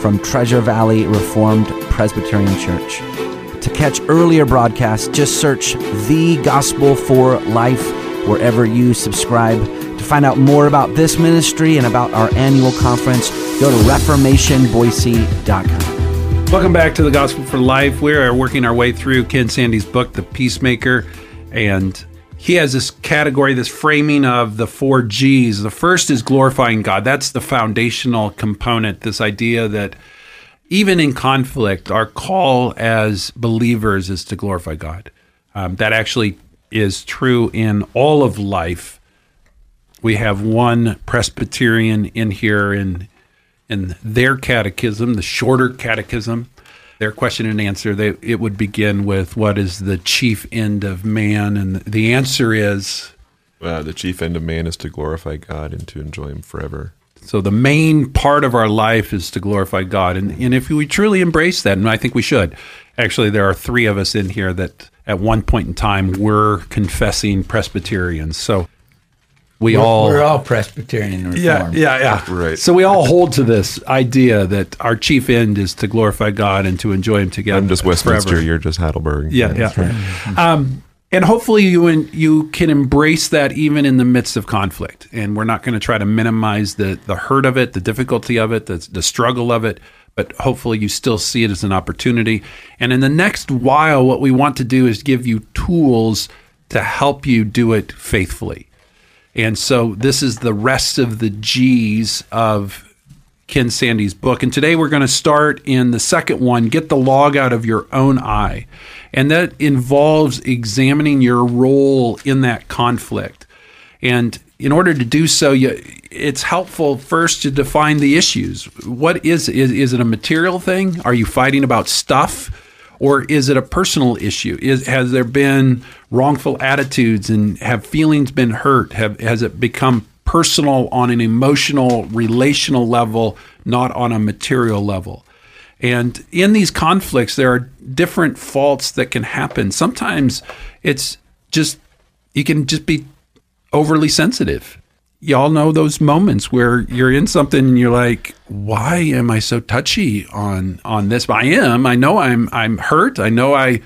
from Treasure Valley Reformed Presbyterian Church. To catch earlier broadcasts, just search The Gospel for Life wherever you subscribe. To find out more about this ministry and about our annual conference, go to reformationboise.com. Welcome back to the Gospel for Life. We are working our way through Ken Sande's book, The Peacemaker, and he has this category, this framing of the four G's. The first is glorifying God. That's the foundational component, this idea that even in conflict, our call as believers is to glorify God. Um, that actually is true in all of life. We have one Presbyterian in here in in their catechism, the shorter catechism, their question and answer, they, it would begin with what is the chief end of man? And the answer is uh, the chief end of man is to glorify God and to enjoy Him forever. So the main part of our life is to glorify God. And, and if we truly embrace that, and I think we should, actually, there are three of us in here that at one point in time were confessing Presbyterians. So we we're, all we're all Presbyterian reform. Yeah, yeah, yeah. Right. So we all hold to this idea that our chief end is to glorify God and to enjoy Him together. I'm just Westminster. forever. You're just Heidelberg. Yeah, yeah. Right. Um, and hopefully you you can embrace that even in the midst of conflict. And we're not going to try to minimize the the hurt of it, the difficulty of it, the, the struggle of it. But hopefully you still see it as an opportunity. And in the next while, what we want to do is give you tools to help you do it faithfully. And so this is the rest of the G's of Ken Sande's book. And today we're going to start in the second one get the log out of your own eye. And that involves examining your role in that conflict. And in order to do so, you, it's helpful first to define the issues. What is, is is it a material thing? Are you fighting about stuff? Or is it a personal issue? Is has there been wrongful attitudes and have feelings been hurt? Have has it become personal on an emotional, relational level, not on a material level? And in these conflicts, there are different faults that can happen. Sometimes it's just you can just be overly sensitive y'all know those moments where you're in something and you're like why am i so touchy on on this? But i am. I know i'm i'm hurt. I know i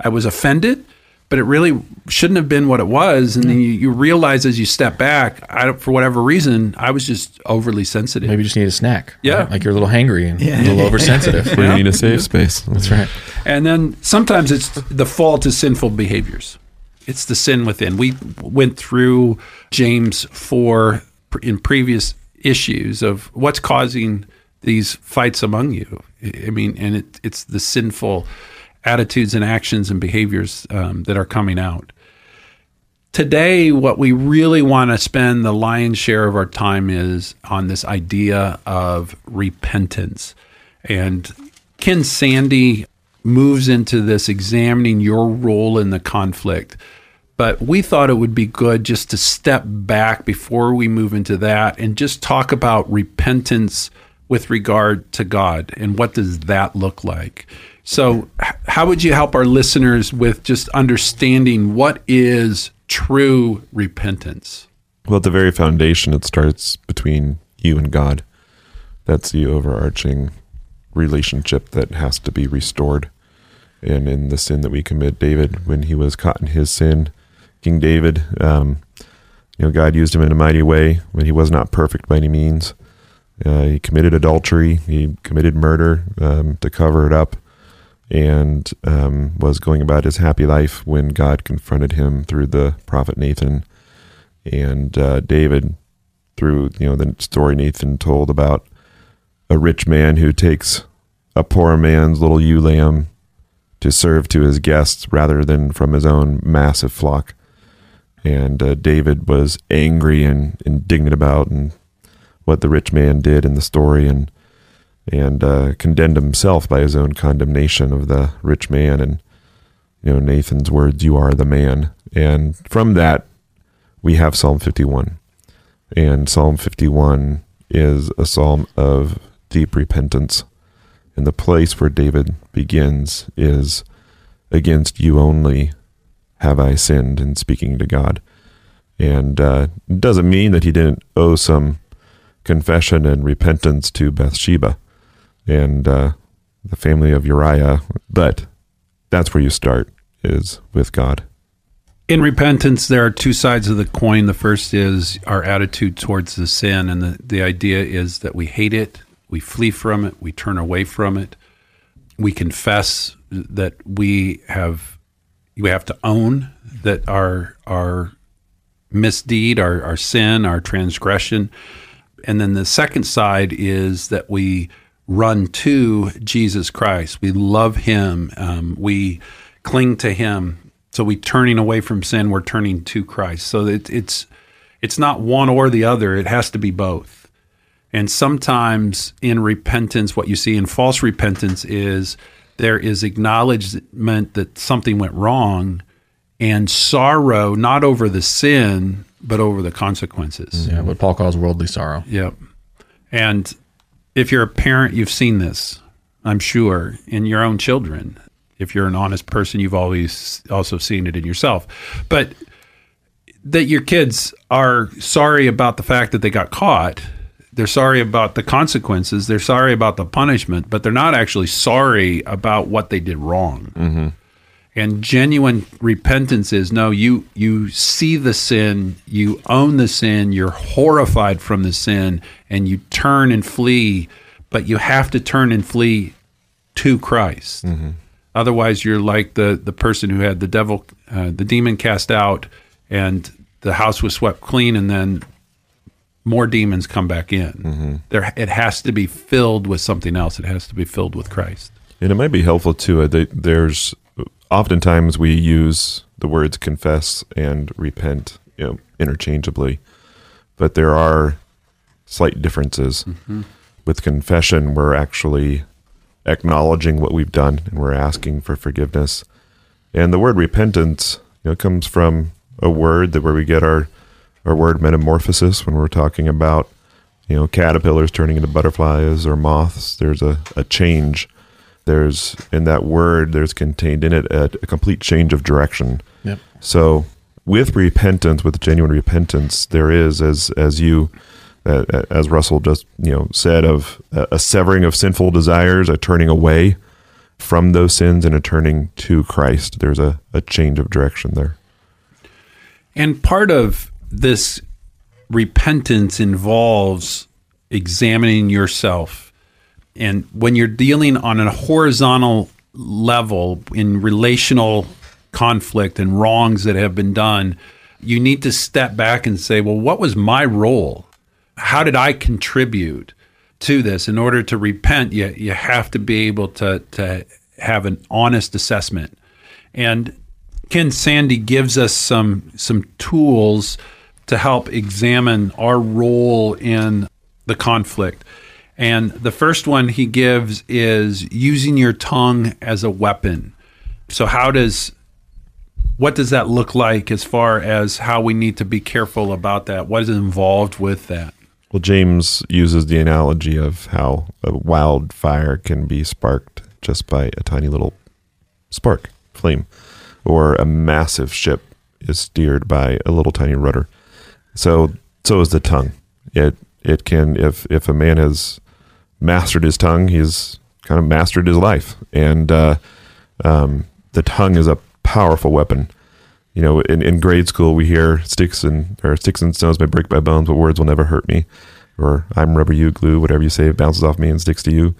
i was offended but it really shouldn't have been what it was. And then you, you realize as you step back I, for whatever reason i was just overly sensitive. Maybe you just need a snack. Yeah. Right? like you're a little hangry and yeah. a little oversensitive. You need a safe space. That's right. And then sometimes it's the fault is sinful behaviors it's the sin within. We went through James 4 in previous issues of what's causing these fights among you. I mean, and it, it's the sinful attitudes and actions and behaviors um, that are coming out. Today, what we really want to spend the lion's share of our time is on this idea of repentance. And Ken Sande moves into this examining your role in the conflict but we thought it would be good just to step back before we move into that and just talk about repentance with regard to God and what does that look like. So, how would you help our listeners with just understanding what is true repentance? Well, at the very foundation, it starts between you and God. That's the overarching relationship that has to be restored. And in the sin that we commit, David, when he was caught in his sin, King David. Um, you know, God used him in a mighty way but he was not perfect by any means. Uh, he committed adultery. He committed murder um, to cover it up, and um, was going about his happy life when God confronted him through the prophet Nathan. And uh, David, through you know the story Nathan told about a rich man who takes a poor man's little ewe lamb to serve to his guests rather than from his own massive flock and uh, David was angry and indignant about and what the rich man did in the story, and and uh, condemned himself by his own condemnation of the rich man. And, you know, Nathan's words, You are the man. And from that, we have Psalm 51. And Psalm 51 is a psalm of deep repentance. And the place where David begins is against you only have I sinned in speaking to God. And uh, it doesn't mean that he didn't owe some confession and repentance to Bathsheba and uh, the family of Uriah, but that's where you start is with God. In repentance, there are two sides of the coin. The first is our attitude towards the sin, and the, the idea is that we hate it, we flee from it, we turn away from it, we confess that we have we have to own that our our misdeed, our, our sin, our transgression. And then the second side is that we run to Jesus Christ. We love Him. Um, we cling to Him. So we turning away from sin. We're turning to Christ. So it, it's it's not one or the other. It has to be both. And sometimes in repentance, what you see in false repentance is there is acknowledgement that something went wrong and sorrow not over the sin but over the consequences. Yeah, what Paul calls worldly sorrow. Yep. And if you're a parent, you've seen this, I'm sure, in your own children. If you're an honest person, you've always also seen it in yourself. But that your kids are sorry about the fact that they got caught. They're sorry about the consequences. They're sorry about the punishment, but they're not actually sorry about what they did wrong. And genuine repentance is no, you you see the sin, you own the sin, you're horrified from the sin, and you turn and flee. But you have to turn and flee to Christ. Otherwise, you're like the the person who had the devil, uh, the demon cast out, and the house was swept clean, and then more demons come back in. There, it has to be filled with something else. It has to be filled with Christ. And it might be helpful too. Uh, that there's oftentimes we use the words confess and repent, you know, interchangeably, but there are slight differences. With confession, we're actually acknowledging what we've done and we're asking for forgiveness. And the word repentance, you know, comes from a word that where we get our our word metamorphosis when we're talking about you know caterpillars turning into butterflies or moths. There's a, a change. There's in that word. There's contained in it a, a complete change of direction. Yep. So with repentance, with genuine repentance, there is as as you uh, as Russell just you know said of a, a severing of sinful desires, a turning away from those sins, and a turning to Christ. There's a, a change of direction there. And part of this repentance involves examining yourself. And when you're dealing on a horizontal level in relational conflict and wrongs that have been done, you need to step back and say, well, what was my role? How did I contribute to this? In order to repent, you, you have to be able to, to have an honest assessment. And Ken Sande gives us some some tools to help examine our role in the conflict. And the first one he gives is using your tongue as a weapon. So how does what does that look like as far as how we need to be careful about that? What is involved with that? Well, James uses the analogy of how a wildfire can be sparked just by a tiny little spark, flame, or a massive ship is steered by a little tiny rudder. So, so is the tongue. It it can if if a man has mastered his tongue, he's kind of mastered his life, and uh, um, the tongue is a powerful weapon. You know, in, in grade school, we hear sticks and or sticks and stones may break my bones, but words will never hurt me. Or I'm rubber, you glue. Whatever you say, it bounces off me and sticks to you.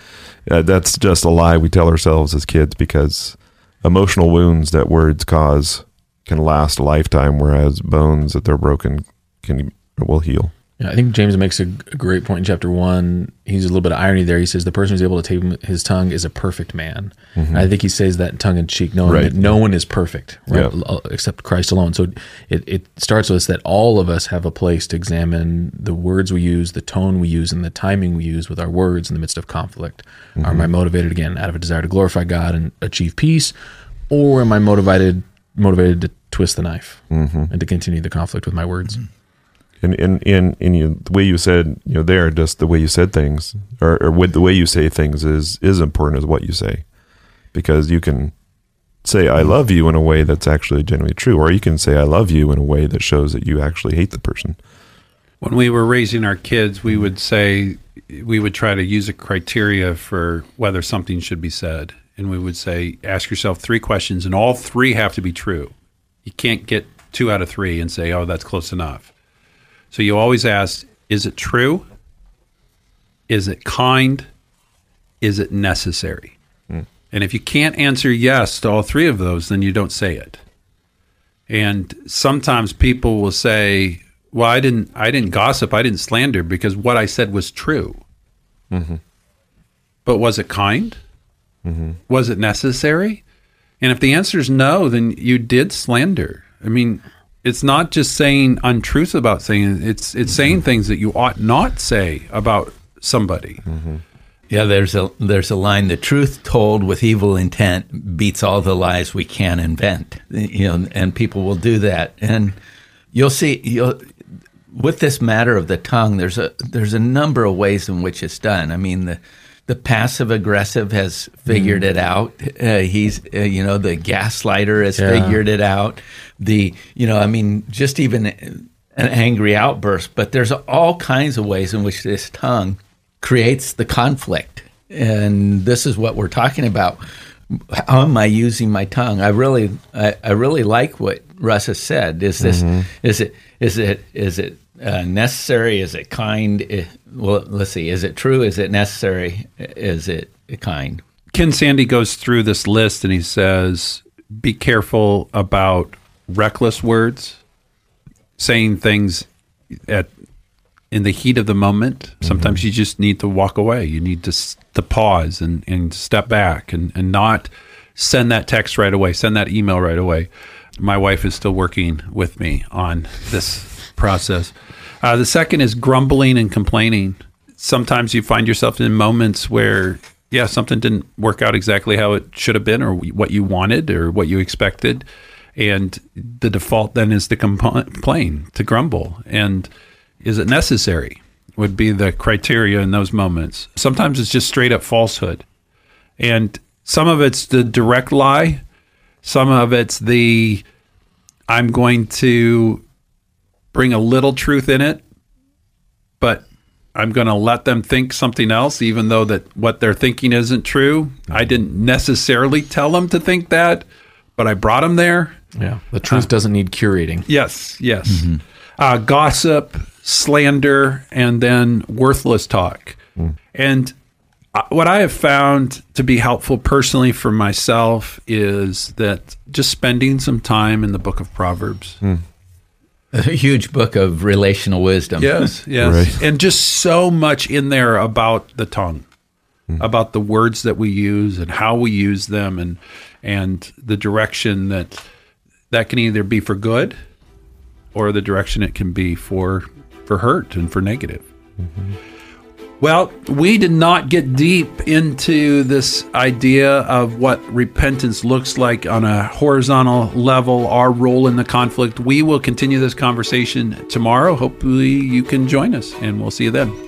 Uh, that's just a lie we tell ourselves as kids because emotional wounds that words cause can last a lifetime, whereas bones that they're broken can will heal. Yeah, I think James makes a, a great point in chapter one. He's a little bit of irony there. He says the person who's able to tame his tongue is a perfect man. Mm-hmm. And I think he says that tongue in cheek, knowing Right. that no one is perfect, right, Yeah. Uh, except Christ alone. So it, it starts with us that all of us have a place to examine the words we use, the tone we use, and the timing we use with our words in the midst of conflict. Am mm-hmm. I motivated again out of a desire to glorify God and achieve peace, or am I motivated motivated to twist the knife mm-hmm. and to continue the conflict with my words? And and and, and you, the way you said, you know, there, just the way you said things, or, or with the way you say things is is important as what you say, because you can say I love you in a way that's actually genuinely true, or you can say I love you in a way that shows that you actually hate the person. When we were raising our kids, we would say we would try to use a criteria for whether something should be said, and we would say ask yourself three questions, and all three have to be true. You can't get two out of three and say, "Oh, that's close enough." So you always ask, "Is it true? Is it kind? Is it necessary?" Hmm. And if you can't answer yes to all three of those, then you don't say it. And sometimes people will say, "Well, I didn't, I didn't gossip, I didn't slander because what I said was true." Mm-hmm. But was it kind? Mm-hmm. Was it necessary? And if the answer is no, then you did slander. I mean, it's not just saying untruth about saying it's it's mm-hmm. saying things that you ought not say about somebody. Mm-hmm. Yeah, there's a there's a line: the truth told with evil intent beats all the lies we can invent. You know, and people will do that, and you'll see. You'll with this matter of the tongue. There's a there's a number of ways in which it's done. I mean the. The passive aggressive has figured it out. Uh, he's, uh, you know, the gaslighter has Yeah. figured it out. The, you know, I mean, just even an angry outburst. But there's all kinds of ways in which this tongue creates the conflict. And this is what we're talking about. How am I using my tongue? I really, I, I really like what Russ has said. Is this, is it, is it, is it uh, necessary? Is it kind? I- well, let's see. Is it true? Is it necessary? Is it kind? Ken Sande goes through this list and he says, "Be careful about reckless words, saying things at in the heat of the moment. Sometimes you just need to walk away. You need to to pause and and step back and and not send that text right away. Send that email right away. My wife is still working with me on this process. Uh, the second is grumbling and complaining. Sometimes you find yourself in moments where, yeah, something didn't work out exactly how it should have been, or what you wanted, or what you expected, and the default then is to compl- complain, to grumble, and is it necessary? Would be the criteria in those moments. Sometimes it's just straight up falsehood, and some of it's the direct lie, some of it's the I'm going to bring a little truth in it, but I'm going to let them think something else, even though that what they're thinking isn't true. I mm-hmm. didn't necessarily tell them to think that, but I brought them there. Yeah, the truth uh, doesn't need curating. Yes, yes. Mm-hmm. Uh, gossip, slander, and then worthless talk. And uh, what I have found to be helpful personally for myself is that just spending some time in the book of Proverbs. A huge book of relational wisdom. Yes, yes. Right. And just so much in there about the tongue, about the words that we use and how we use them and and the direction that that can either be for good or the direction it can be for for hurt and for negative. Well, we did not get deep into this idea of what repentance looks like on a horizontal level, our role in the conflict. We will continue this conversation tomorrow. Hopefully, you can join us, and we'll see you then.